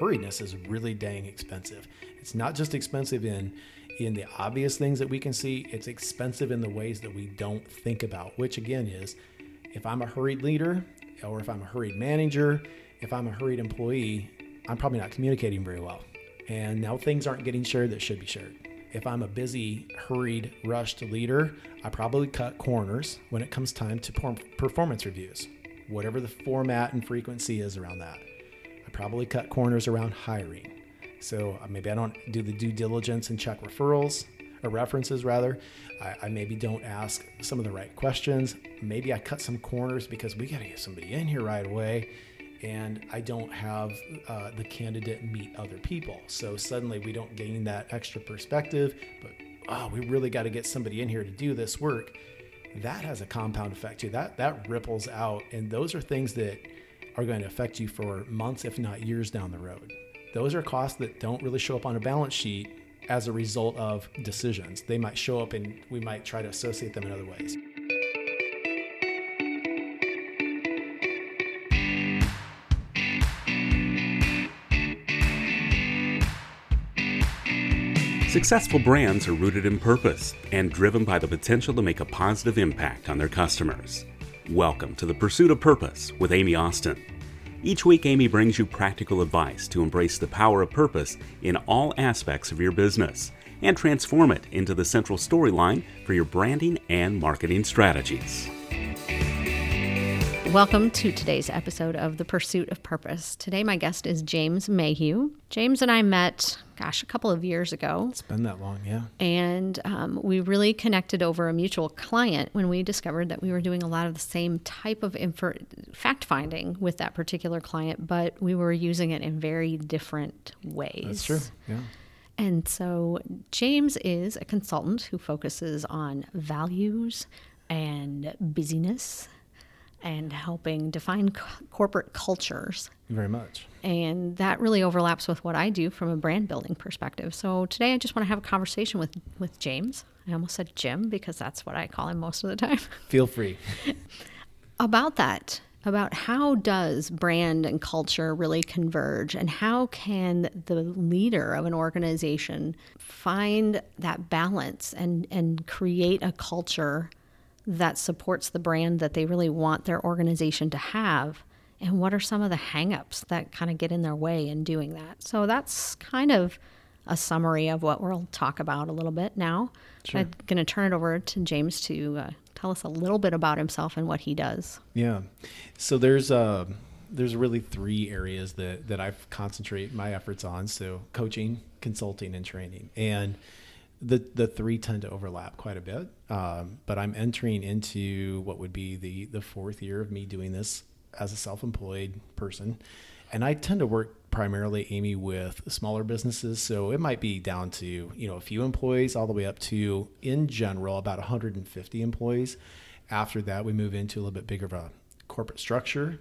hurriedness is really dang expensive. It's not just expensive in in the obvious things that we can see, it's expensive in the ways that we don't think about, which again is if I'm a hurried leader or if I'm a hurried manager, if I'm a hurried employee, I'm probably not communicating very well. And now things aren't getting shared that should be shared. If I'm a busy, hurried, rushed leader, I probably cut corners when it comes time to performance reviews, whatever the format and frequency is around that. Probably cut corners around hiring. So uh, maybe I don't do the due diligence and check referrals or references rather. I, I, maybe don't ask some of the right questions. Maybe I cut some corners because we got to get somebody in here right away. And I don't have uh, the candidate meet other people. So suddenly we don't gain that extra perspective, but oh, we really got to get somebody in here to do this work. That has a compound effect too. That that ripples out, and those are things that are going to affect you for months, if not years down the road. Those are costs that don't really show up on a balance sheet as a result of decisions. They might show up and we might try to associate them in other ways. Successful brands are rooted in purpose and driven by the potential to make a positive impact on their customers. Welcome to the Pursuit of Purpose with Amy Austin. Each week, Amy brings you practical advice to embrace the power of purpose in all aspects of your business and transform it into the central storyline for your branding and marketing strategies. Welcome to today's episode of The Pursuit of Purpose. Today, my guest is James Mayhew. James and I met, gosh, a couple of years ago. It's been that long, yeah. And um, we really connected over a mutual client when we discovered that we were doing a lot of the same type of infer- fact finding with that particular client, but we were using it in very different ways. That's true, yeah. And so, James is a consultant who focuses on values and busyness and helping define corporate cultures. Very much. And that really overlaps with what I do from a brand building perspective. So today I just want to have a conversation with, with James. I almost said Jim because that's what I call him most of the time. Feel free. about that, about how does brand and culture really converge and how can the leader of an organization find that balance and, and create a culture that supports the brand that they really want their organization to have? And what are some of the hangups that kind of get in their way in doing that? So that's kind of a summary of what we'll talk about a little bit now. Sure. i'm going to turn it over to james to uh, tell us a little bit about himself and what he does. Yeah. So there's uh there's really three areas that that i concentrate my efforts on. So coaching consulting and training. And the the three tend to overlap quite a bit. Um, but I'm entering into what would be the the fourth year of me doing this as a self-employed person, and I tend to work primarily, Amy, with smaller businesses. So it might be down to you know a few employees, all the way up to in general about 150 employees. After that, we move into a little bit bigger of a corporate structure,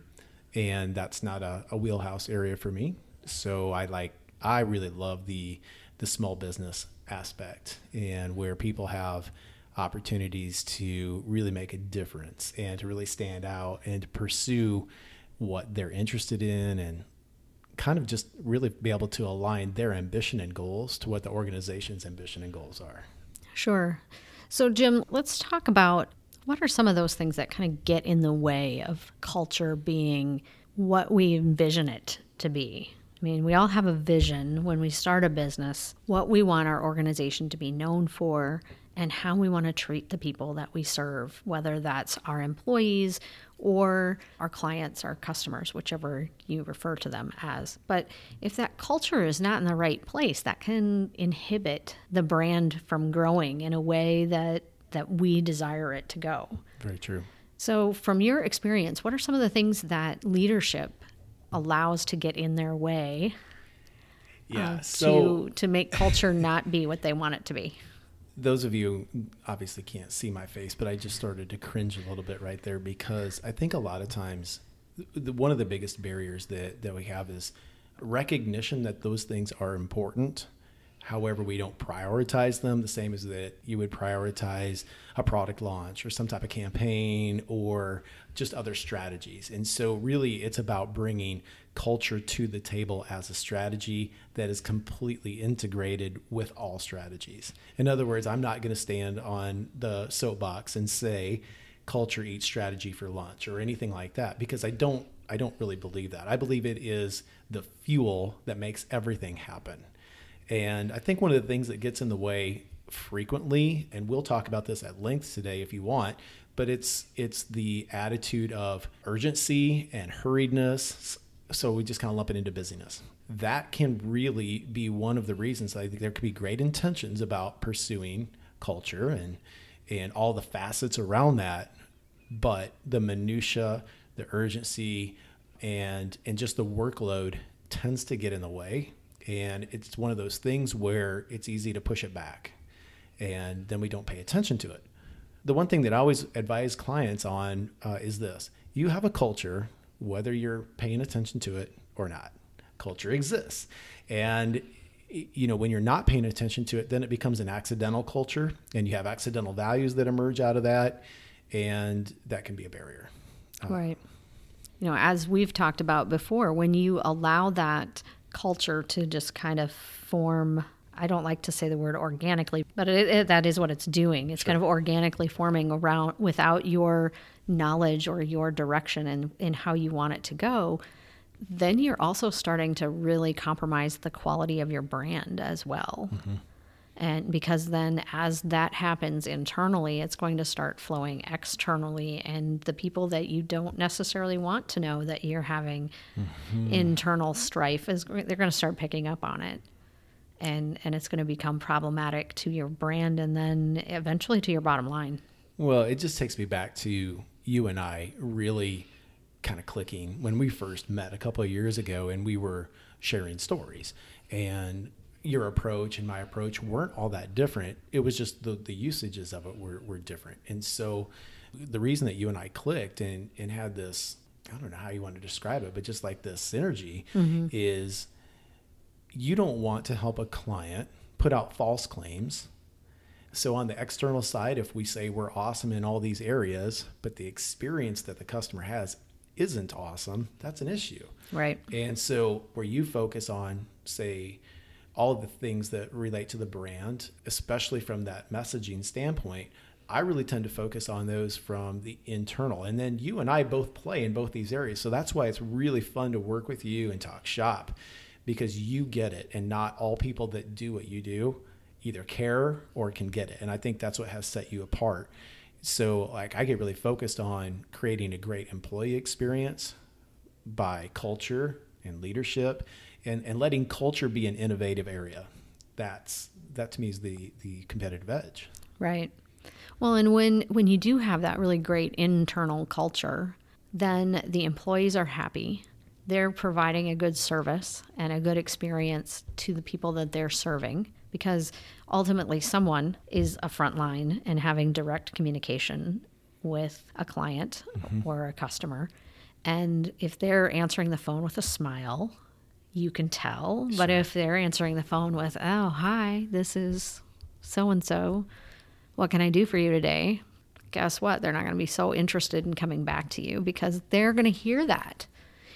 and that's not a, a wheelhouse area for me. So I like I really love the the small business aspect and where people have opportunities to really make a difference and to really stand out and to pursue what they're interested in and kind of just really be able to align their ambition and goals to what the organization's ambition and goals are. Sure. So, Jim, let's talk about what are some of those things that kind of get in the way of culture being what we envision it to be? I mean, we all have a vision when we start a business, what we want our organization to be known for, and how we want to treat the people that we serve, whether that's our employees or our clients, our customers, whichever you refer to them as. But if that culture is not in the right place, that can inhibit the brand from growing in a way that that we desire it to go. Very true. So, from your experience, what are some of the things that leadership allows to get in their way yeah, uh, so to to make culture not be what they want it to be. Those of you obviously can't see my face, but I just started to cringe a little bit right there because I think a lot of times the, one of the biggest barriers that that we have is recognition that those things are important. However, we don't prioritize them the same as that you would prioritize a product launch or some type of campaign or just other strategies. And so, really, it's about bringing culture to the table as a strategy that is completely integrated with all strategies. In other words, I'm not going to stand on the soapbox and say culture eats strategy for lunch or anything like that because I don't I don't really believe that. I believe it is the fuel that makes everything happen. And I think one of the things that gets in the way frequently and we'll talk about this at length today if you want, but it's it's the attitude of urgency and hurriedness. So we just kind of lump it into busyness. That can really be one of the reasons I think there could be great intentions about pursuing culture and and all the facets around that, but the minutia, the urgency, and and just the workload tends to get in the way, and it's one of those things where it's easy to push it back, and then we don't pay attention to it. The one thing that I always advise clients on uh, is this: you have a culture whether you're paying attention to it or not. Culture exists. And you know, when you're not paying attention to it, then it becomes an accidental culture and you have accidental values that emerge out of that and that can be a barrier. Uh, right. You know, as we've talked about before, when you allow that culture to just kind of form I don't like to say the word organically, but it, it, that is what it's doing. It's sure. kind of organically forming around without your knowledge or your direction and in, in how you want it to go, then you're also starting to really compromise the quality of your brand as well. Mm-hmm. And because then, as that happens internally, it's going to start flowing externally. And the people that you don't necessarily want to know that you're having mm-hmm. internal strife is they're going to start picking up on it. And, and it's going to become problematic to your brand and then eventually to your bottom line. Well, it just takes me back to you and I really kind of clicking when we first met a couple of years ago and we were sharing stories and your approach and my approach weren't all that different it was just the, the usages of it were, were different and so the reason that you and i clicked and, and had this i don't know how you want to describe it but just like this synergy mm-hmm. is you don't want to help a client put out false claims so on the external side, if we say we're awesome in all these areas, but the experience that the customer has isn't awesome, that's an issue. Right. And so where you focus on, say, all the things that relate to the brand, especially from that messaging standpoint, I really tend to focus on those from the internal. And then you and I both play in both these areas. So that's why it's really fun to work with you and talk shop because you get it and not all people that do what you do either care or can get it. And I think that's what has set you apart. So, like, I get really focused on creating a great employee experience by culture and leadership and, and letting culture be an innovative area. That's that to me is the the competitive edge. Right. Well, and when when you do have that really great internal culture, then the employees are happy. They're providing a good service and a good experience to the people that they're serving because ultimately someone is a front line and having direct communication with a client mm-hmm. or a customer. And if they're answering the phone with a smile, you can tell. Sure. But if they're answering the phone with, oh, hi, this is so and so, what can I do for you today? Guess what? They're not going to be so interested in coming back to you because they're going to hear that.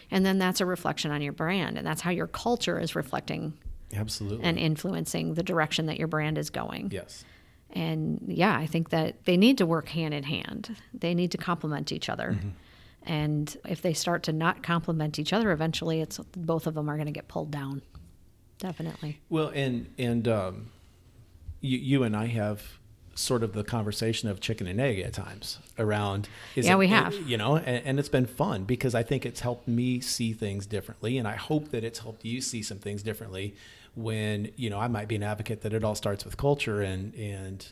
And then that's a reflection on your brand. And that's how your culture is reflecting Absolutely. And influencing the direction that your brand is going. Yes. And yeah, I think that they need to work hand in hand. They need to complement each other. Mm-hmm. And if they start to not complement each other, eventually it's both of them are going to get pulled down. Definitely. Well, and and um, you you and I have sort of the conversation of chicken and egg at times around yeah it, we have you know and, and, it's been fun because i think it's helped me see things differently and i hope that it's helped you see some things differently when you know I might be an advocate that it all starts with culture and and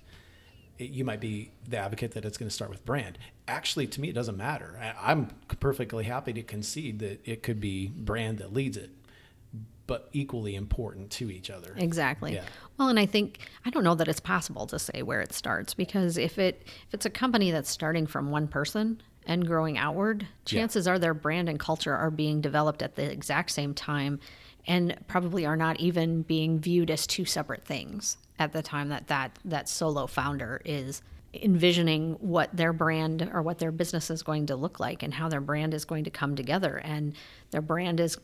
it, you might be the advocate that it's going to start with brand. Actually, to me, it doesn't matter. I, I'm perfectly happy to concede that it could be brand that leads it, but equally important to each other. Exactly. Yeah. Well, and I think I don't know that it's possible to say where it starts because if it if it's a company that's starting from one person and growing outward, chances yeah. are their brand and culture are being developed at the exact same time and probably are not even being viewed as two separate things at the time that that, that solo founder is envisioning what their brand or what their business is going to look like and how their brand is going to come together and their brand is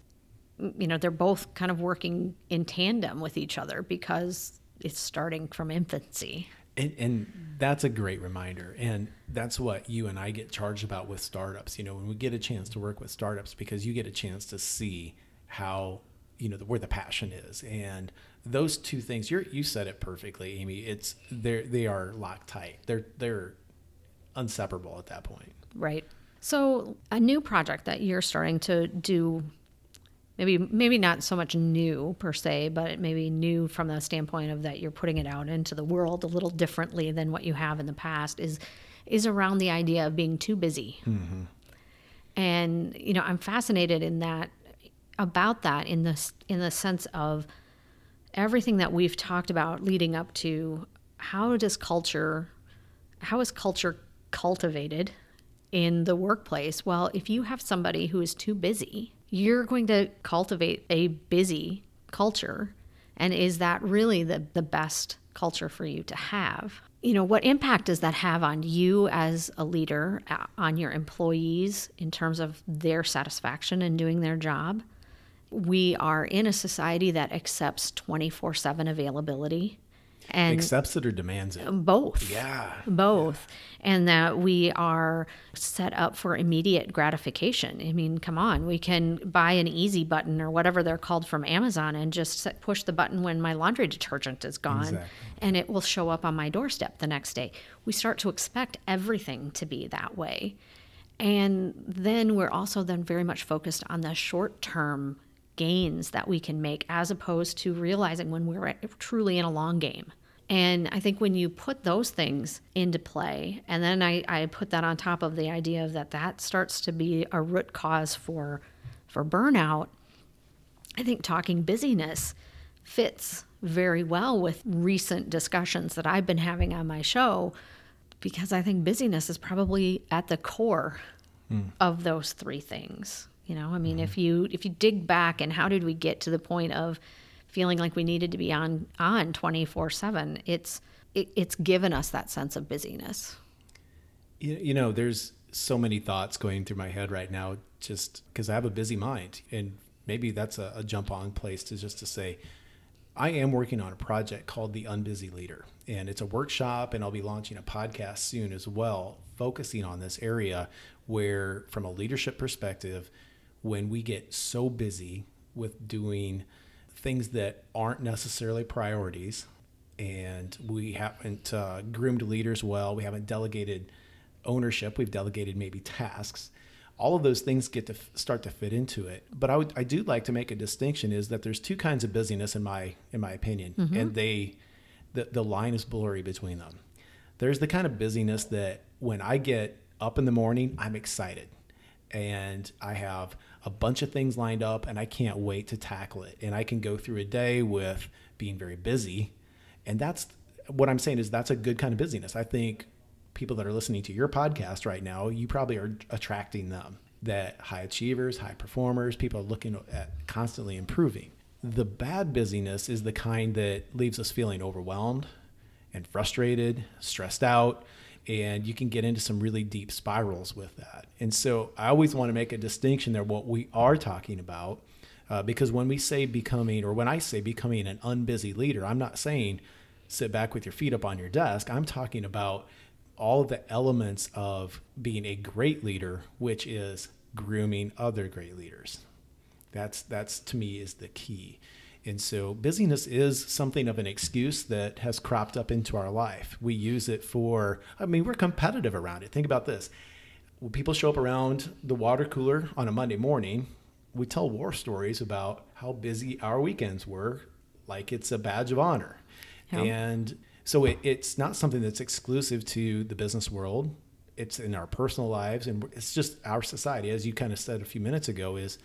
you know they're both kind of working in tandem with each other because it's starting from infancy and, and, that's a great reminder. And that's what you and I get charged about with startups. You know, when we get a chance to work with startups, because you get a chance to see how, you know, the, where the passion is. And those two things, you you said it perfectly, Amy. It's they're they are locked tight. They're they're inseparable at that point. Right. So a new project that you're starting to do maybe maybe not so much new per se, but maybe new from the standpoint of that you're putting it out into the world a little differently than what you have in the past is is around the idea of being too busy. Mm-hmm. And you know, I'm fascinated in that about that in this in the sense of everything that we've talked about leading up to how does culture how is culture cultivated in the workplace? Well, if you have somebody who is too busy, you're going to cultivate a busy culture. And is that really the, the best culture for you to have? You know, what impact does that have on you as a leader, uh, on your employees in terms of their satisfaction in doing their job? We are in a society that accepts 24 7 availability and accepts it or demands it? Both. Yeah. Both. Yeah. and that we are set up for immediate gratification. I mean come on we can buy an easy button or whatever they're called from amazon and just push the button when my laundry detergent is gone exactly. and it will show up on my doorstep the next day. We start to expect everything to be that way. And then we're also then very much focused on the short term gains that we can make as opposed to realizing when we're truly in a long game. And I think when you put those things into play, and then I, I put that on top of the idea of that that starts to be a root cause for for burnout, I think talking busyness fits very well with recent discussions that I've been having on my show because I think busyness is probably at the core mm. of those three things. You know, I mean, mm-hmm. if you if you dig back and how did we get to the point of feeling like we needed to be on on 24/7, it's it, it's given us that sense of busyness. You, you know, there's so many thoughts going through my head right now just because I have a busy mind and maybe that's a, a jump on place to just to say I am working on a project called The Unbusy Leader, and it's a workshop, and I'll be launching a podcast soon as well, focusing on this area where, from a leadership perspective, when we get so busy with doing things that aren't necessarily priorities and we haven't uh, groomed leaders well, we haven't delegated ownership, we've delegated maybe tasks. All of those things get to f- start to fit into it. But I would, I do like to make a distinction is that there's two kinds of busyness in my in my opinion, mm-hmm. and they the the line is blurry between them. There's the kind of busyness that when I get up in the morning, I'm excited and I have a bunch of things lined up and I can't wait to tackle it. And I can go through a day with being very busy. And that's what I'm saying is that's a good kind of busyness. I think people that are listening to your podcast right now, you probably are attracting them. That high achievers, high performers, people are looking at constantly improving. The bad busyness is the kind that leaves us feeling overwhelmed and frustrated, stressed out, and you can get into some really deep spirals with that. And so I always want to make a distinction there what we are talking about. Uh, because when we say becoming, or when I say becoming an unbusy leader, I'm not saying sit back with your feet up on your desk. I'm talking about all the elements of being a great leader, which is grooming other great leaders. That's that's to me is the key. And so busyness is something of an excuse that has cropped up into our life. We use it for, I mean, we're competitive around it. Think about this. When people show up around the water cooler on a Monday morning, we tell war stories about how busy our weekends were, like it's a badge of honor. Yeah. And so it, it's not something that's exclusive to the business world. It's in our personal lives, and it's just our society, as you kind of said a few minutes ago, is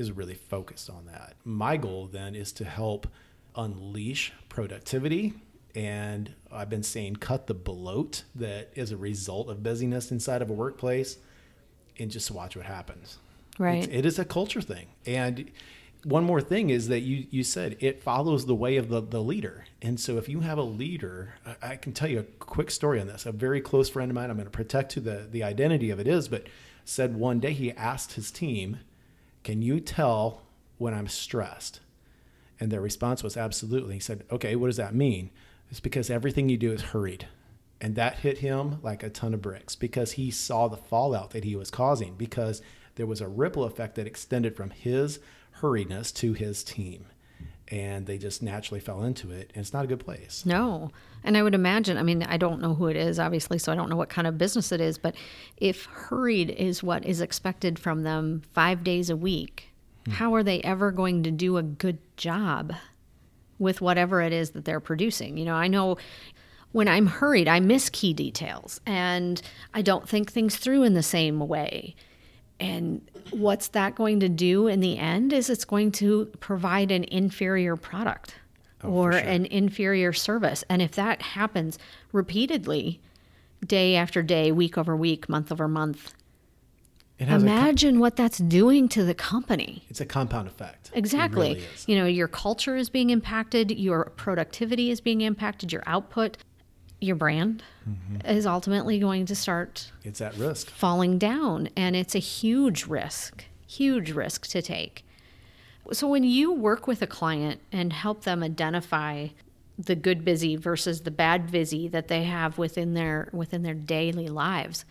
is really focused on that. My goal then is to help unleash productivity and I've been saying cut the bloat that is a result of busyness inside of a workplace and just watch what happens. Right. It's, it is a culture thing. And one more thing is that you you said it follows the way of the, the leader and so if you have a leader I, I can tell you a quick story on this a very close friend of mine i'm going to protect who the, the identity of it is but said one day he asked his team can you tell when i'm stressed? And their response was absolutely. He said okay what does that mean? It's because everything you do is hurried. And that hit him like a ton of bricks because he saw the fallout that he was causing because there was a ripple effect that extended from his hurriedness to his team. And they just naturally fell into it. And it's not a good place. No. And I would imagine, I mean, I don't know who it is, obviously, so I don't know what kind of business it is, but if hurried is what is expected from them five days a week, hmm. how are they ever going to do a good job with whatever it is that they're producing? You know, I know when I'm hurried, I miss key details and I don't think things through in the same way. And what's that going to do in the end is it's going to provide an inferior product oh, or sure. an inferior service. And if that happens repeatedly, day after day, week over week, month over month, imagine com- what that's doing to the company. It's a compound effect. Exactly. Really you know, your culture is being impacted, your productivity is being impacted, your output your brand mm-hmm. is ultimately going to start it's at risk. falling down and it's a huge risk huge risk to take. So when you work with a client and help them identify the good busy versus the bad busy that they have within their within their daily lives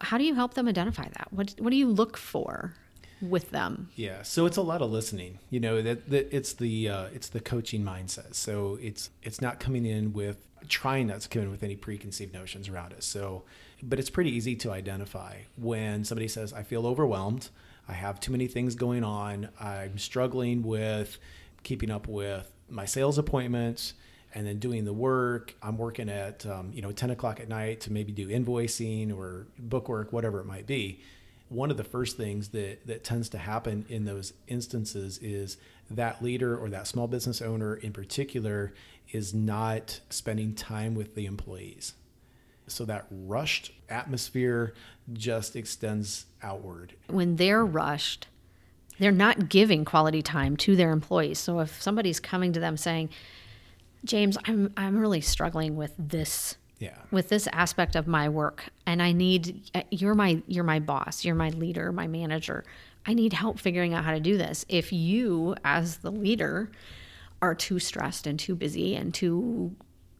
how do you help them identify that? What what do you look for with them yeah so it's a lot of listening you know that, that it's the uh, it's the coaching mindset so it's it's not coming in with trying not to come in with any preconceived notions around it. So, but it's pretty easy to identify when somebody says, I feel overwhelmed. I have too many things going on. I'm struggling with keeping up with my sales appointments and then doing the work. I'm working at, um, you know, 10 o'clock at night to maybe do invoicing or book work, whatever it might be. One of the first things that, that tends to happen in those instances is that leader or that small business owner in particular is not spending time with the employees. So that rushed atmosphere just extends outward. When they're rushed, they're not giving quality time to their employees. So if somebody's coming to them saying, "James, I'm I'm really struggling with this yeah. with this aspect of my work and I need eh, you're my you're my boss, you're my leader, my manager. I need help figuring out how to do this." If you as the leader are too stressed and too busy and too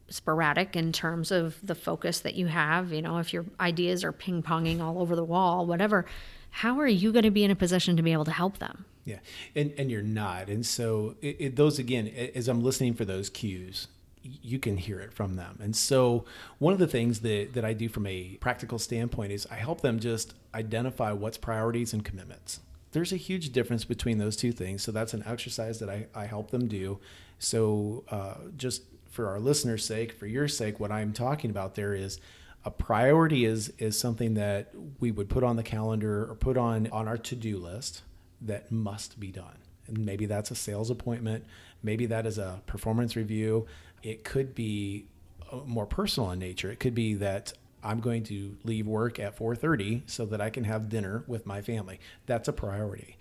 sporadic in terms of the focus that you have. You know, if your ideas are ping ponging all over the wall, whatever, how are you going to be in a position to be able to help them? Yeah, and and you're not. And so it, it, those again, as I'm listening for those cues, you can hear it from them. And so one of the things that that I do from a practical standpoint is I help them just identify what's priorities and commitments there's a huge difference between those two things. So that's an exercise that I, I help them do. So uh, just for our listeners' sake, for your sake, what I'm talking about there is a priority is is something that we would put on the calendar or put on on our to-do list that must be done. And maybe that's a sales appointment, maybe that is a performance review. It could be uh, more personal in nature. It could be that I'm going to leave work at 4:30 so that I can have dinner with my family. That's a priority.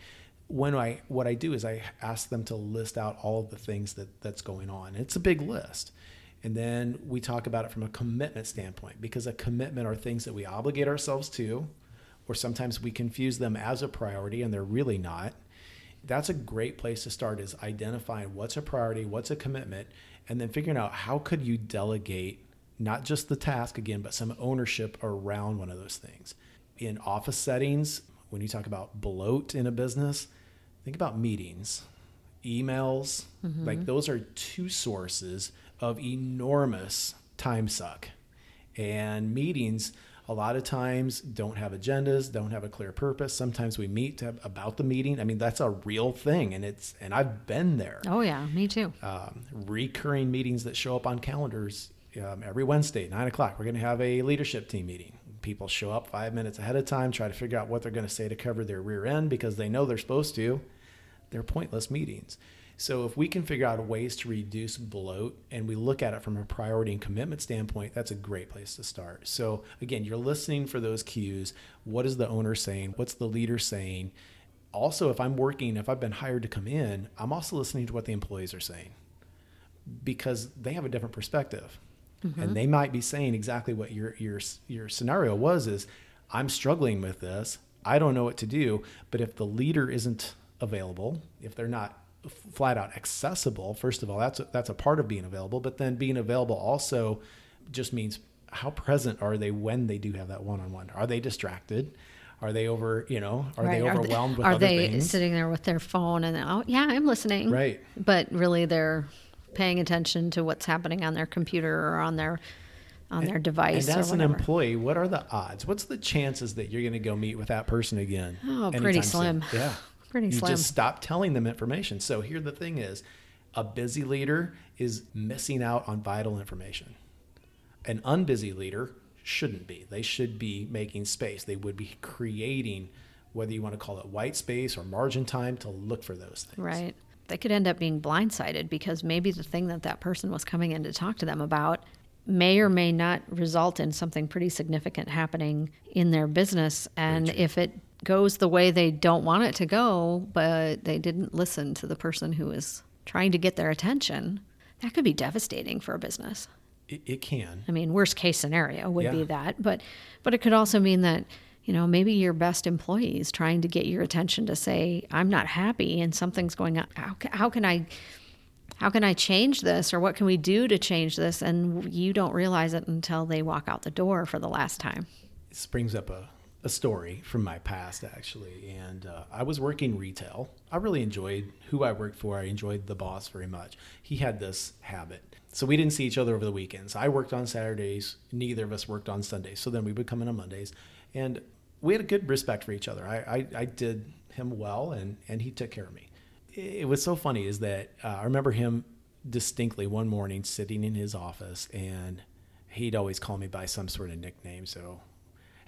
When I what I do is I ask them to list out all of the things that that's going on. It's a big list. And then we talk about it from a commitment standpoint because a commitment are things that we obligate ourselves to or sometimes we confuse them as a priority and they're really not. That's a great place to start is identifying what's a priority, what's a commitment, and then figuring out how could you delegate not just the task again, but some ownership around one of those things. In office settings, when you talk about bloat in a business, think about meetings, emails. Mm-hmm. Like those are two sources of enormous time suck. And meetings, a lot of times, don't have agendas, don't have a clear purpose. Sometimes we meet have, about the meeting. I mean, that's a real thing, and it's and I've been there. Oh yeah, me too. Um, recurring meetings that show up on calendars um, every Wednesday, nine o'clock, we're going to have a leadership team meeting. People show up five minutes ahead of time, try to figure out what they're going to say to cover their rear end because they know they're supposed to. They're pointless meetings. So if we can figure out ways to reduce bloat and we look at it from a priority and commitment standpoint, that's a great place to start. So again, you're listening for those cues. What is the owner saying? What's the leader saying? also, if I'm working, if I've been hired to come in, I'm also listening to what the employees are saying because they have a different perspective. Mm-hmm. And they might be saying exactly what your your your scenario was is I'm struggling with this. I don't know what to do, but if the leader isn't available, if they're not flat out accessible, first of all, that's a, that's a part of being available, but then being available also just means how present are they when they do have that one-on-one? Are they distracted? Are they over, you know, are right. they overwhelmed are with are other they things? sitting there with their phone and oh yeah, I'm listening. Right. But really they're paying attention to what's happening on their computer or on their on their device. And as an employee, what are the odds? What's the chances that you're going to go meet with that person again? Oh, pretty slim. Soon? Yeah, pretty you slim. just stop telling them information. So here the thing is, a busy leader is missing out on vital information. An unbusy leader shouldn't be. They should be making space. They would be creating, whether you want to call it white space or margin time, to look for those things. Right. They could end up being blindsided because maybe the thing that that person was coming in to talk to them about may or may not result in something pretty significant happening in their business. And if it goes the way they don't want it to go, but they didn't listen to the person who is trying to get their attention, that could be devastating for a business. It, it can. I mean, worst case scenario would Yeah. be that, but but it could also mean that you know maybe your best employee is trying to get your attention to say I'm not happy and something's going on. How how can I how can I change this or what can we do to change this? And you don't realize it until they walk out the door for the last time. this brings up a, a story from my past actually and uh, i was working retail. I really enjoyed who i worked for. I enjoyed the boss very much. He had this habit. So we didn't see each other over the weekends. I worked on saturdays. Neither of us worked on sundays. So then we would come in on mondays. And we had a good respect for each other. I, I, I did him well and, and he took care of me. It was so funny is that uh, i remember him distinctly one morning sitting in his office and he'd always call me by some sort of nickname. So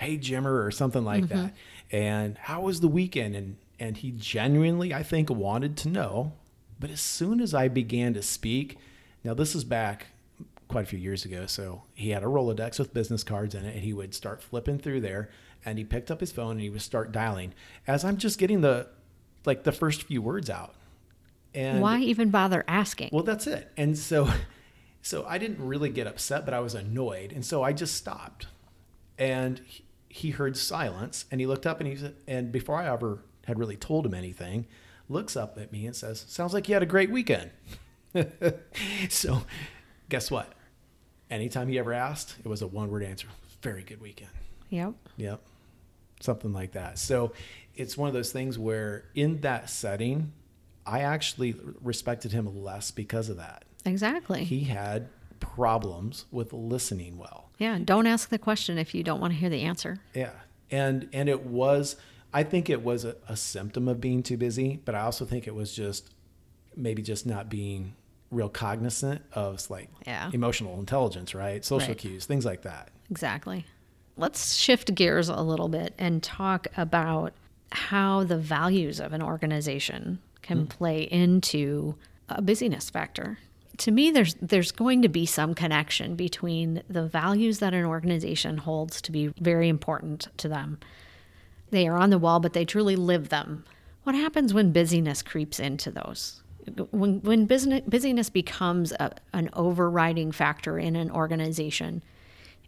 hey Jimmer or something like mm-hmm. that. And how was the weekend? And and he genuinely, I think, wanted to know. But as soon as I began to speak, now this is back quite a few years ago. So he had a Rolodex with business cards in it, and he would start flipping through there. And he picked up his phone and he would start dialing as I'm just getting the like the first few words out. And Why even bother asking? well, that's it. And so, so I didn't really get upset, but I was annoyed, and so I just stopped. And he, he heard silence, and he looked up, and he said, and before I ever had really told him anything, looks up at me and says, "Sounds like you had a great weekend." so, guess what? Anytime he ever asked, it was a one-word answer: "Very good weekend." yep. Yep. Something like that. So it's one of those things where in that setting, I actually respected him less because of that. Exactly. He had problems with listening well. Yeah. Don't ask the question if you don't want to hear the answer. Yeah. And and it was I think it was a, a symptom of being too busy, but I also think it was just maybe just not being real cognizant of like Yeah. emotional intelligence, right? Social Right. cues, things like that. Exactly. Let's shift gears a little bit and talk about how the values of an organization can hmm. play into a busyness factor. To me, there's there's going to be some connection between the values that an organization holds to be very important to them. They are on the wall, but they truly live them. What happens when busyness creeps into those? When when business, busyness becomes a, an overriding factor in an organization,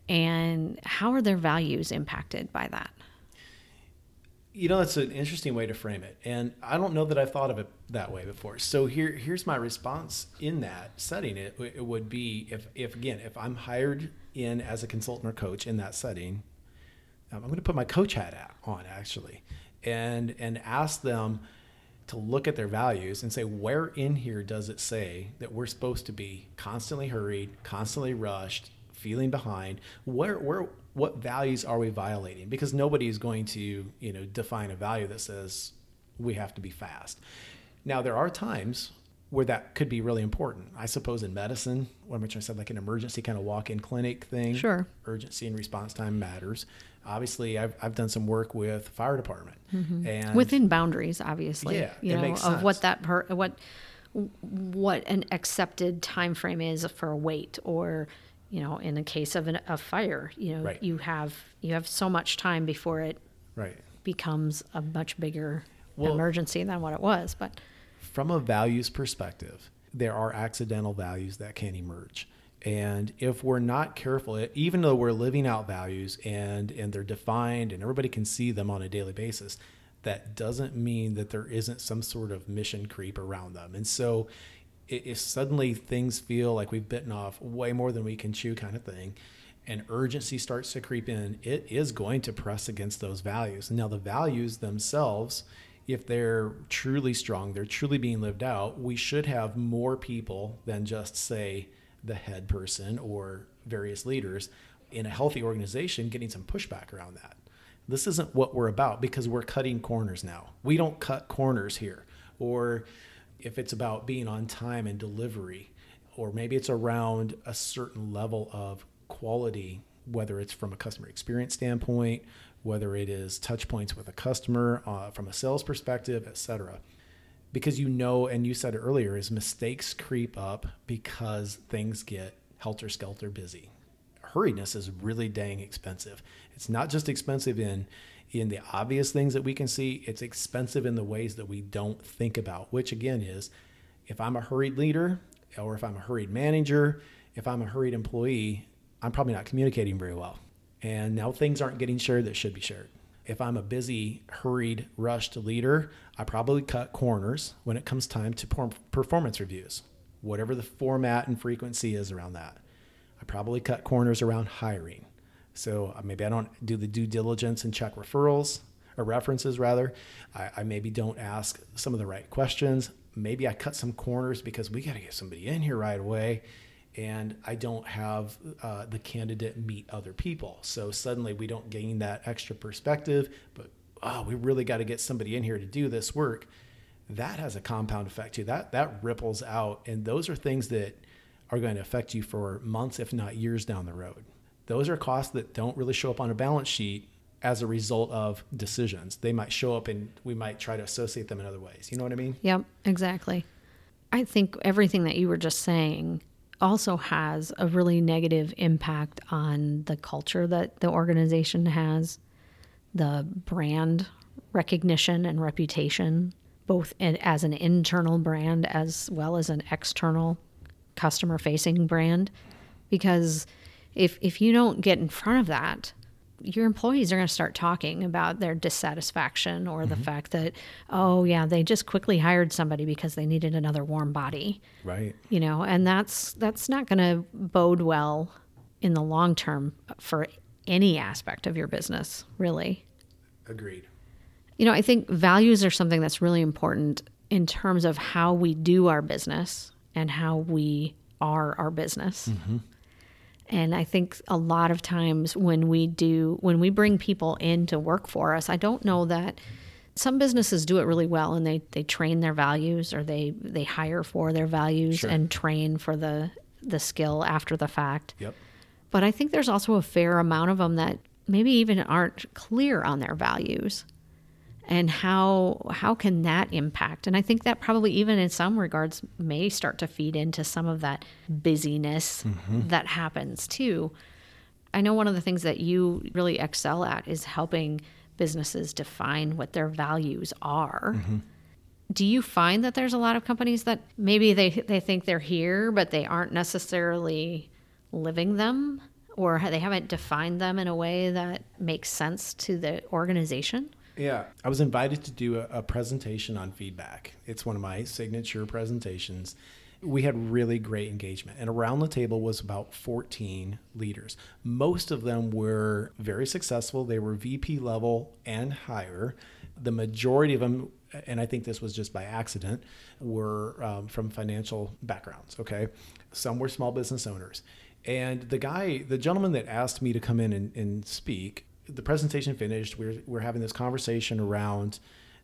and how are their values impacted by that? You know, that's an interesting way to frame it. And I don't know that I've thought of it that way before. So here, here's my response in that setting. It, it would be if, if, again, if I'm hired in as a consultant or coach in that setting, um, I'm going to put my coach hat at- on actually and, and ask them to look at their values and say, where in here does it say that we're supposed to be constantly hurried, constantly rushed, feeling behind? Where, where, what values are we violating? Because nobody is going to, you know, define a value that says we have to be fast. Now, there are times where that could be really important. I suppose in medicine, what am I trying to say, like an emergency kind of walk-in clinic thing. Sure. Urgency and response time matters. Obviously, I've, I've done some work with fire department mm-hmm. and within boundaries obviously Yeah, you it know of what that per what what an accepted time frame is for a wait or you know in the case of an, a fire you know Right. you have you have so much time before it right. becomes a much bigger Well- emergency than what it was. But from a values perspective, there are accidental values that can emerge. And if we're not careful, even though we're living out values and, and they're defined and everybody can see them on a daily basis, that doesn't mean that there isn't some sort of mission creep around them. And so i- if suddenly things feel like we've bitten off way more than we can chew, kind of thing, and urgency starts to creep in, it is going to press against those values. Now, the values themselves, if they're truly strong, they're truly being lived out, we should have more people than just, say, the head person or various leaders in a healthy organization getting some pushback around that. This isn't what we're about because we're cutting corners now. We don't cut corners here. Or if it's about being on time and delivery, or maybe it's around a certain level of quality, whether it's from a customer experience standpoint, whether it is touch points with a customer uh, from a sales perspective, et cetera. Because you know, and you said earlier, is mistakes creep up because things get helter skelter busy hurriedness is really dang expensive. It's not just expensive in in the obvious things that we can see, it's expensive in the ways that we don't think about, which again is if I'm a hurried leader or if I'm a hurried manager, if I'm a hurried employee, I'm probably not communicating very well. And now things aren't getting shared that should be shared. If I'm a busy, hurried, rushed leader, I probably cut corners when it comes time to performance reviews, whatever the format and frequency is around that. I probably cut corners around hiring. So uh, maybe I don't do the due diligence and check referrals or references rather. I, I maybe don't ask some of the right questions. Maybe I cut some corners because we got to get somebody in here right away. And I don't have uh, the candidate meet other people. So suddenly we don't gain that extra perspective, but oh, we really got to get somebody in here to do this work. That has a compound effect too. That that ripples out. And those are things that are going to affect you for months, if not years down the road. Those are costs that don't really show up on a balance sheet as a result of decisions. They might show up and we might try to associate them in other ways. You know what I mean? Yep, exactly. I think everything that you were just saying also has a really negative impact on the culture that the organization has, the brand recognition and reputation, both in, as an internal brand as well as an external customer facing brand. Because if, if you don't get in front of that, your employees are going to start talking about their dissatisfaction or the mm-hmm. fact that, oh, yeah, they just quickly hired somebody because they needed another warm body, Right. you know, and that's that's not going to bode well in the long term for any aspect of your business, really. Agreed. You know, I think values are something that's really important in terms of how we do our business and how we are our business. Mm-hmm. And I think a lot of times when we do, when we bring people in to work for us, I don't know that some businesses do it really well and they, they train their values or they, they hire for their values Sure. and train for the, the skill after the fact. Yep. But I think there's also a fair amount of them that maybe even aren't clear on their values and how how can that impact? And i think that probably even in some regards may start to feed into some of that busyness mm-hmm. that happens too. I know one of the things that you really excel at is helping businesses define what their values are. Mm-hmm. Do you find that there's a lot of companies that maybe they they think they're here but they aren't necessarily living them? Or they haven't defined them in a way that makes sense to the organization Yeah. I was invited to do a, a presentation on feedback. It's one of my signature presentations. We had really great engagement, and around the table was about 14 leaders. Most of them were very successful. They were VP level and higher. The majority of them, and I think this was just by accident, were um, from financial backgrounds. Okay. Some were small business owners. And the guy, the gentleman that asked me to come in and, and speak, the presentation finished. We're, we're having this conversation around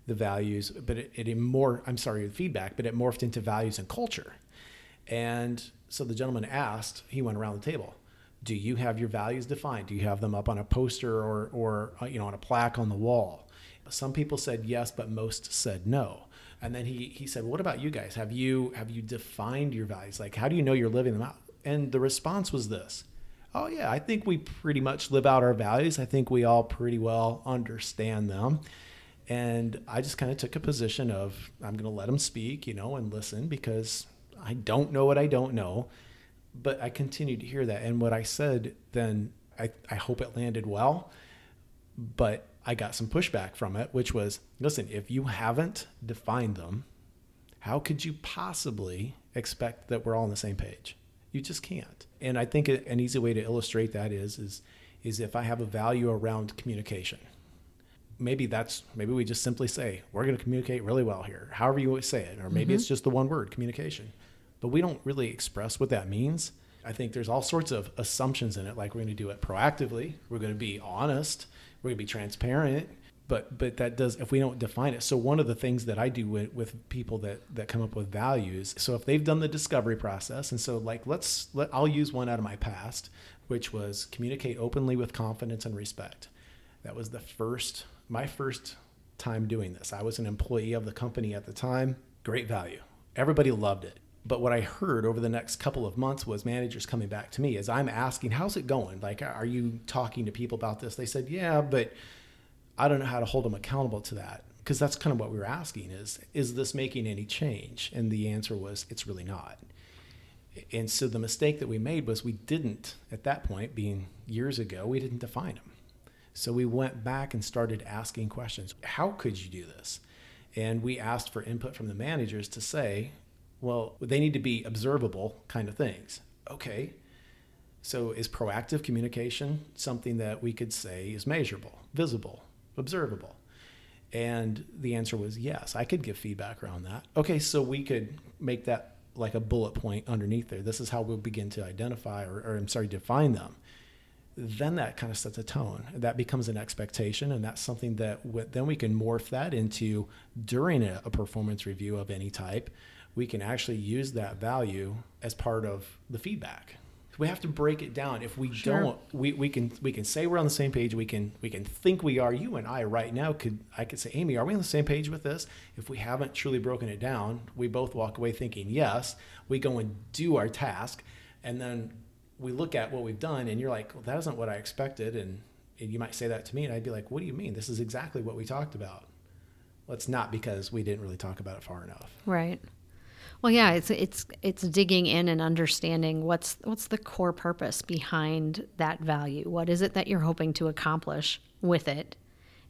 the values, but it, it more, I'm sorry, the feedback, but it morphed into values and culture. And so the gentleman asked, he went around the table, do you have your values defined? Do you have them up on a poster or, or uh, you know, on a plaque on the wall? Some people said yes, but most said no. And then he, he said, what about you guys? Have you, have you defined your values? Like, how do you know you're living them out? And the response was this, oh yeah, I think we pretty much live out our values. I think we all pretty well understand them. And I just kind of took a position of I'm going to let them speak, you know, and listen because I don't know what I don't know. But I continued to hear that. And what I said then, I, I hope it landed well. But I got some pushback from it, which was listen, if you haven't defined them, how could you possibly expect that we're all on the same page? You just can't. And I think an easy way to illustrate that is is is if I have a value around communication. Maybe that's maybe we just simply say we're going to communicate really well here. However you say it, or maybe mm-hmm. it's just the one word communication. But we don't really express what that means. I think there's all sorts of assumptions in it like we're going to do it proactively, we're going to be honest, we're going to be transparent, but but that does if we don't define it. So one of the things that i do with, with people that that come up with values so if they've done the discovery process and so like let's let i'll use one out of my past which was communicate openly with confidence and respect. That was the first my first time doing this. I was an employee of the company at the time. Great value. Everybody loved it. But what I heard over the next couple of months was managers coming back to me as I'm asking, how's it going? Like, are you talking to people about this? They said, yeah, but I don't know how to hold them accountable to that because that's kind of what we were asking is is this making any change? And the answer was it's really not. And so the mistake that we made was we didn't at that point being years ago, we didn't define them. So we went back and started asking questions. How could you do this? And we asked for input from the managers to say, well, they need to be observable kind of things. Okay. So is proactive communication something that we could say is measurable, visible, observable? And the answer was yes, I could give feedback around that. Okay, so we could make that like a bullet point underneath there. This is how we'll begin to identify or, or I'm sorry, define them. Then that kind of sets a tone. That becomes an expectation, and that's something that then we can morph that into during a, a performance review of any type. We can actually use that value as part of the feedback we have to break it down. If we sure. don't, we, we can we can say we're on the same page. We can we can think we are. You and I right now could I could say, Amy, are we on the same page with this? If we haven't truly broken it down, we both walk away thinking yes. We go and do our task, and then we look at what we've done, and you're like, well, that isn't what I expected, and, and you might say that to me, and I'd be like, what do you mean? This is exactly what we talked about. Well, it's not because we didn't really talk about it far enough. Right. Well, yeah, it's it's it's digging in and understanding what's what's the core purpose behind that value. What is it that you're hoping to accomplish with it,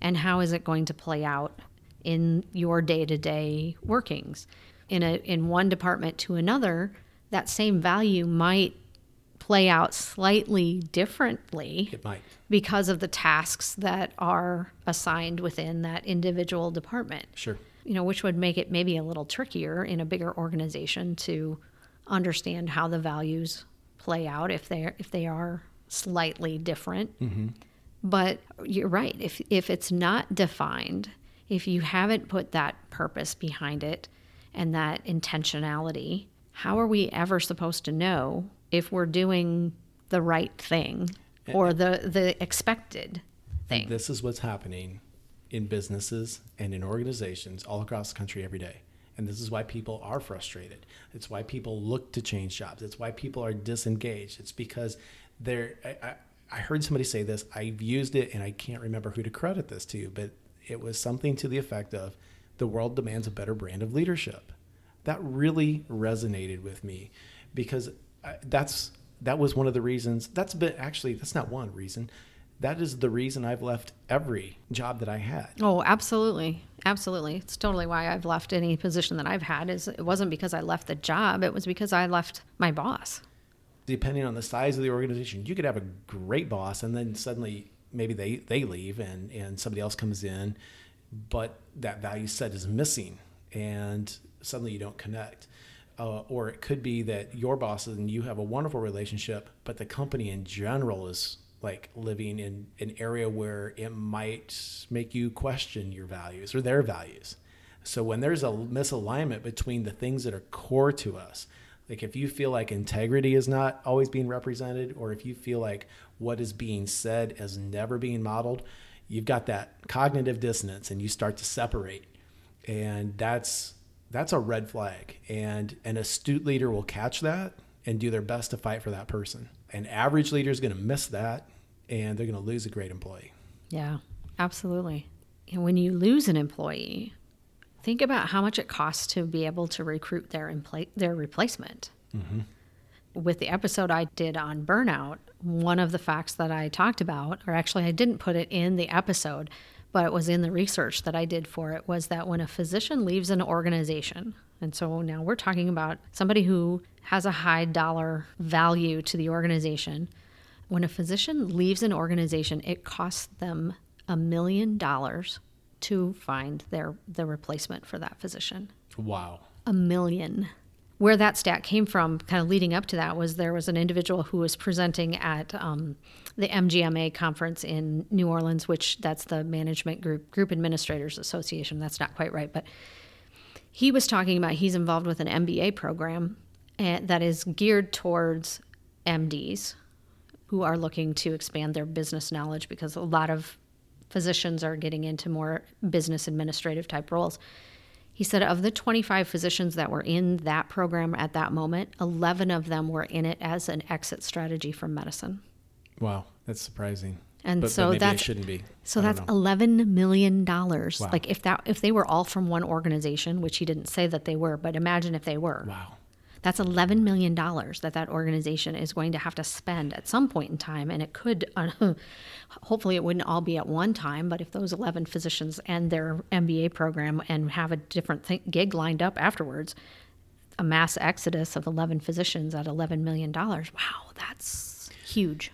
and how is it going to play out in your day-to-day workings? In a in one department to another, that same value might play out slightly differently. It might. Because of the tasks that are assigned within that individual department. Sure you know, which would make it maybe a little trickier in a bigger organization to understand how the values play out if they if they are slightly different. Mm-hmm. But you're right. If if it's not defined, if you haven't put that purpose behind it and that intentionality, how are we ever supposed to know if we're doing the right thing or the the expected thing? This is what's happening in businesses and in organizations all across the country every day. And this is why people are frustrated. It's why people look to change jobs. It's why people are disengaged. It's because they're. I, I heard somebody say this. I've used it, and I can't remember who to credit this to, but it was something to the effect of, "The world demands a better brand of leadership." That really resonated with me, because uh, that's that was one of the reasons. That's been actually that's not one reason that is the reason I've left every job that I had. Oh, absolutely. Absolutely. It's totally why I've left any position that I've had is it wasn't because I left the job, it was because I left my boss. Depending on the size of the organization, you could have a great boss and then suddenly maybe they, they leave and, and somebody else comes in, but that value set is missing and suddenly you don't connect. Uh, or it could be that your boss and you have a wonderful relationship, but the company in general is like living in an area where it might make you question your values or their values. So when there's a misalignment between the things that are core to us, like if you feel like integrity is not always being represented, or if you feel like what is being said is never being modeled, you've got that cognitive dissonance and you start to separate. And that's that's a red flag. And an astute leader will catch that and do their best to fight for that person. An average leader is going to miss that and they're going to lose a great employee. Yeah, absolutely. And when you lose an employee, think about how much it costs to be able to recruit their empl- their replacement. Mm-hmm. With the episode I did on burnout, one of the facts that I talked about, or actually I didn't put it in the episode, but it was in the research that I did for it, was that when a physician leaves an organization, and so now we're talking about somebody who has a high dollar value to the organization. When a physician leaves an organization, it costs them a million dollars to find their the replacement for that physician. Wow. A million. Where that stat came from, kind of leading up to that, was there was an individual who was presenting at um, the MGMA conference in New Orleans, which that's the Management Group Group Administrators Association. That's not quite right, but he was talking about he's involved with an MBA program that is geared towards MDs who are looking to expand their business knowledge because a lot of physicians are getting into more business administrative type roles. He said of the 25 physicians that were in that program at that moment, 11 of them were in it as an exit strategy from medicine. Wow, that's surprising. And but, so but maybe that's it shouldn't be. So that's know. eleven million dollars. Wow. Like if that if they were all from one organization, which he didn't say that they were, but imagine if they were. wow. That's eleven million dollars that that organization is going to have to spend at some point in time, and it could. Uh, hopefully, it wouldn't all be at one time, but if those eleven physicians end their MBA program and have a different th- gig lined up afterwards, a mass exodus of eleven physicians at eleven million dollars. Wow, that's huge.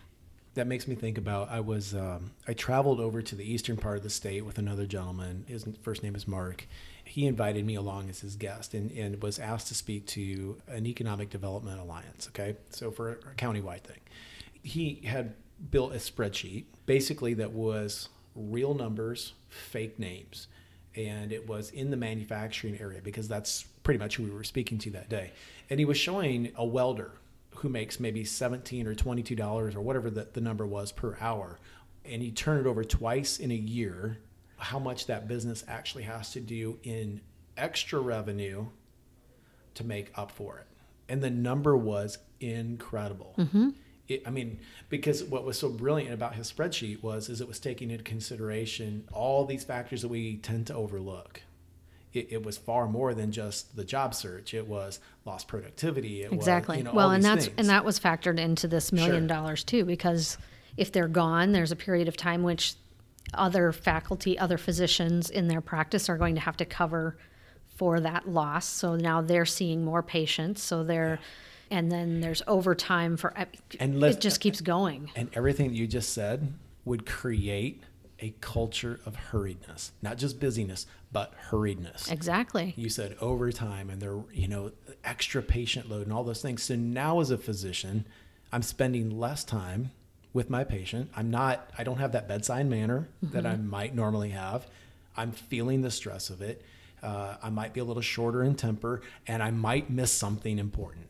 That makes me think about I was um, I traveled over to the eastern part of the state with another gentleman. His first name is Mark. He invited me along as his guest and, and was asked to speak to an economic development alliance. Okay, so for a countywide thing, he had built a spreadsheet basically that was real numbers, fake names, and it was in the manufacturing area because that's pretty much who we were speaking to that day. And he was showing a welder who makes maybe 17 or 22 dollars or whatever the, the number was per hour and you turn it over twice in a year how much that business actually has to do in extra revenue to make up for it and the number was incredible mm-hmm. it, i mean because what was so brilliant about his spreadsheet was is it was taking into consideration all these factors that we tend to overlook it, it was far more than just the job search. It was lost productivity. It Exactly. Was, you know, well, and that's things. and that was factored into this million Sure. dollars too, because if they're gone, there's a period of time which other faculty, other physicians in their practice are going to have to cover for that loss. So now they're seeing more patients. So they're, and then there's overtime for. And it just keeps going. and everything that you just said would create a culture of hurriedness, not just busyness, but hurriedness. Exactly. You said overtime and there, you know, extra patient load and all those things. So now as a physician, I'm spending less time with my patient. I'm not, I don't have that bedside manner that I might normally have. I'm feeling the stress of it. Uh, I might be a little shorter in temper and I might miss something important.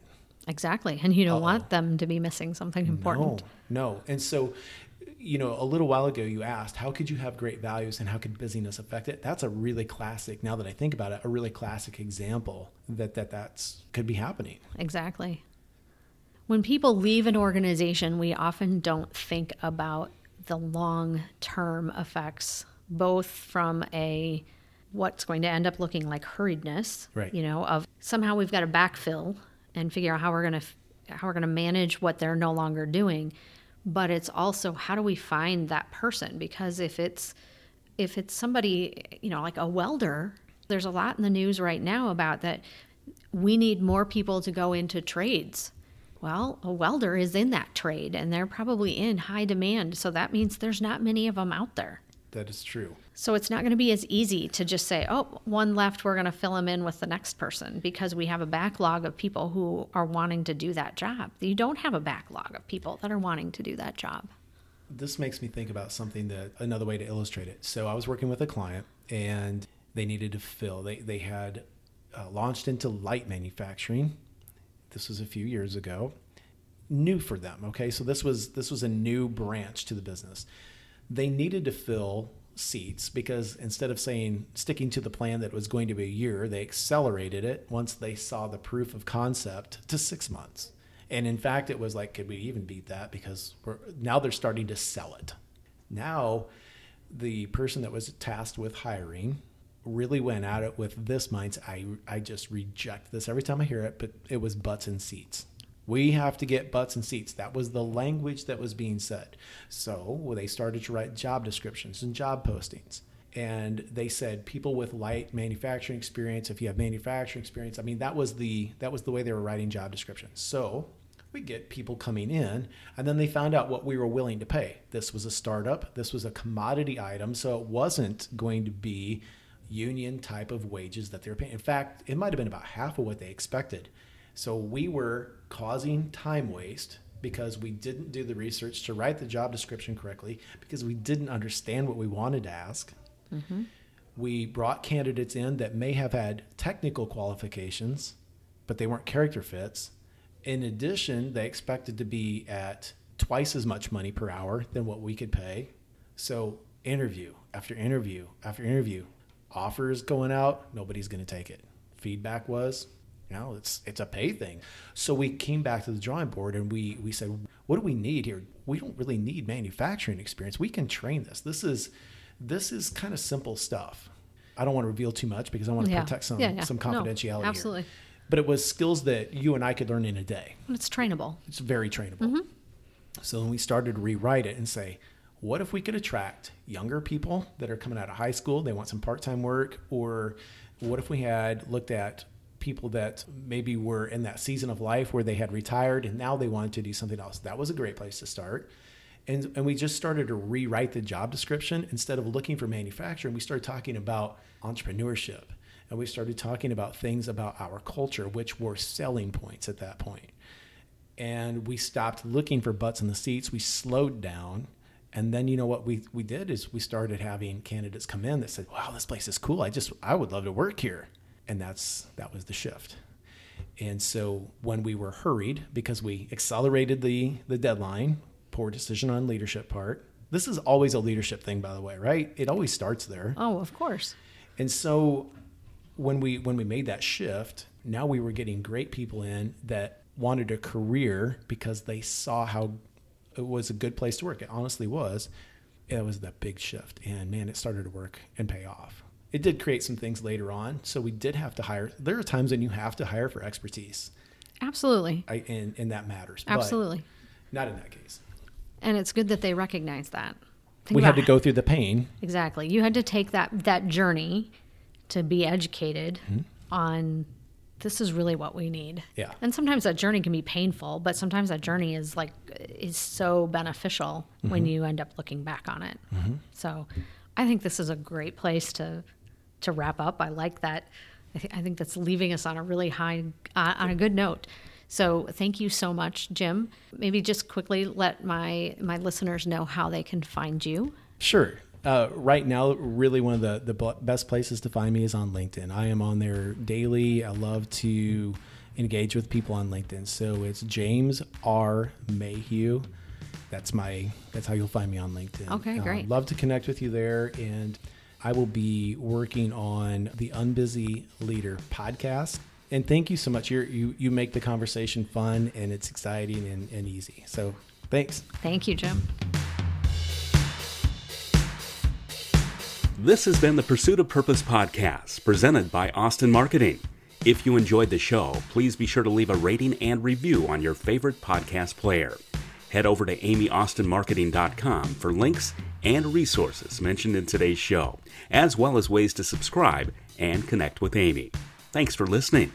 Exactly. And you don't want them to be missing something important. No, no. And so, you know, a little while ago you asked, how could you have great values and how could busyness affect it? That's a really classic, now that I think about it, a really classic example that, that that's could be happening. Exactly. When people leave an organization, we often don't think about the long term effects, both from a what's going to end up looking like hurriedness, Right. you know, of somehow we've got to backfill and figure out how we're going to how we're going to manage what they're no longer doing, but it's also how do we find that person because if it's if it's somebody, you know, like a welder, there's a lot in the news right now about that we need more people to go into trades. Well, a welder is in that trade and they're probably in high demand. So that means there's not many of them out there. That is true. So it's not going to be as easy to just say, oh, one left, we're going to fill them in with the next person because we have a backlog of people who are wanting to do that job. You don't have a backlog of people that are wanting to do that job. This makes me think about something that another way to illustrate it. So I was working with a client and they needed to fill. They they had uh, launched into light manufacturing. This was a few years ago. New for them, okay? So this was this was a new branch to the business. They needed to fill seats because instead of saying sticking to the plan that was going to be a year, they accelerated it once they saw the proof of concept to 6 months. And in fact, it was like, could we even beat that? Because now they're starting to sell it. Now the person that was tasked with hiring really went at it with this mindset. I, I just reject this every time I hear it, but it was butts and seats. We have to get butts and seats. That was the language that was being said. So well, they started to write job descriptions and job postings. And they said people with light manufacturing experience, if you have manufacturing experience, I mean that was the that was the way they were writing job descriptions. So we get people coming in and then they found out what we were willing to pay. This was a startup, this was a commodity item, so it wasn't going to be union type of wages that they were paying. In fact, it might have been about half of what they expected. So we were causing time waste because we didn't do the research to write the job description correctly, because we didn't understand what we wanted to ask. Mm-hmm. We brought candidates in that may have had technical qualifications, but they weren't character fits. In addition, they expected to be at twice as much money per hour than what we could pay. So, interview after interview after interview, offers going out, nobody's going to take it. Feedback was, you know, it's it's a pay thing. So we came back to the drawing board and we we said, what do we need here? We don't really need manufacturing experience. We can train this. This is this is kind of simple stuff. I don't want to reveal too much because I want to Yeah. protect some Yeah, yeah. some No, confidentiality absolutely. here. But it was skills that you and I could learn in a day. It's trainable. It's very trainable. Mm-hmm. So then we started to rewrite it and say, what if we could attract younger people that are coming out of high school, they want some part-time work, or what if we had looked at people that maybe were in that season of life where they had retired and now they wanted to do something else. That was a great place to start. And, and we just started to rewrite the job description instead of looking for manufacturing. We started talking about entrepreneurship and we started talking about things about our culture, which were selling points at that point and we stopped looking for butts in the seats. We slowed down. And then you know what we, we did is we started having candidates come in that said, Wow, this place is cool. I just I would love to work here. And that's that was the shift. And so when we were hurried because we accelerated the the deadline, poor decision on leadership part. This is always a leadership thing, by the way, right? It always starts there. Oh, of course. And so when we when we made that shift, now we were getting great people in that wanted a career because they saw how it was a good place to work. It honestly was. It was that big shift, and man, it started to work and pay off. It did create some things later on, so we did have to hire. There are times when you have to hire for expertise, Absolutely. I, and and that matters. but Absolutely. not in that case. And it's good that they recognize that. Think we had to go through the pain. Exactly. You had to take that that journey to be educated Mm-hmm. on this is really what we need. Yeah. And sometimes that journey can be painful, but sometimes that journey is like is so beneficial Mm-hmm. when you end up looking back on it. So, I think this is a great place to to wrap up. I like that. I, th- I think that's leaving us on a really high uh, on a good note. So, thank you so much, Jim. Maybe just quickly let my my listeners know how they can find you. Sure. Uh, right now, really one of the, the best places to find me is on LinkedIn. I am on there daily. I love to engage with people on LinkedIn. So it's James R. Mayhew. That's my that's how you'll find me on LinkedIn. Okay, Uh, great. love to connect with you there, and I will be working on the Unbusy Leader podcast. And thank you so much. You're, you you make the conversation fun and it's exciting and, and easy. So thanks. Thank you, Jim. This has been the Pursuit of Purpose podcast, presented by Austin Marketing. If you enjoyed the show, please be sure to leave a rating and review on your favorite podcast player. Head over to amyaustinmarketing.com for links and resources mentioned in today's show, as well as ways to subscribe and connect with Amy. Thanks for listening.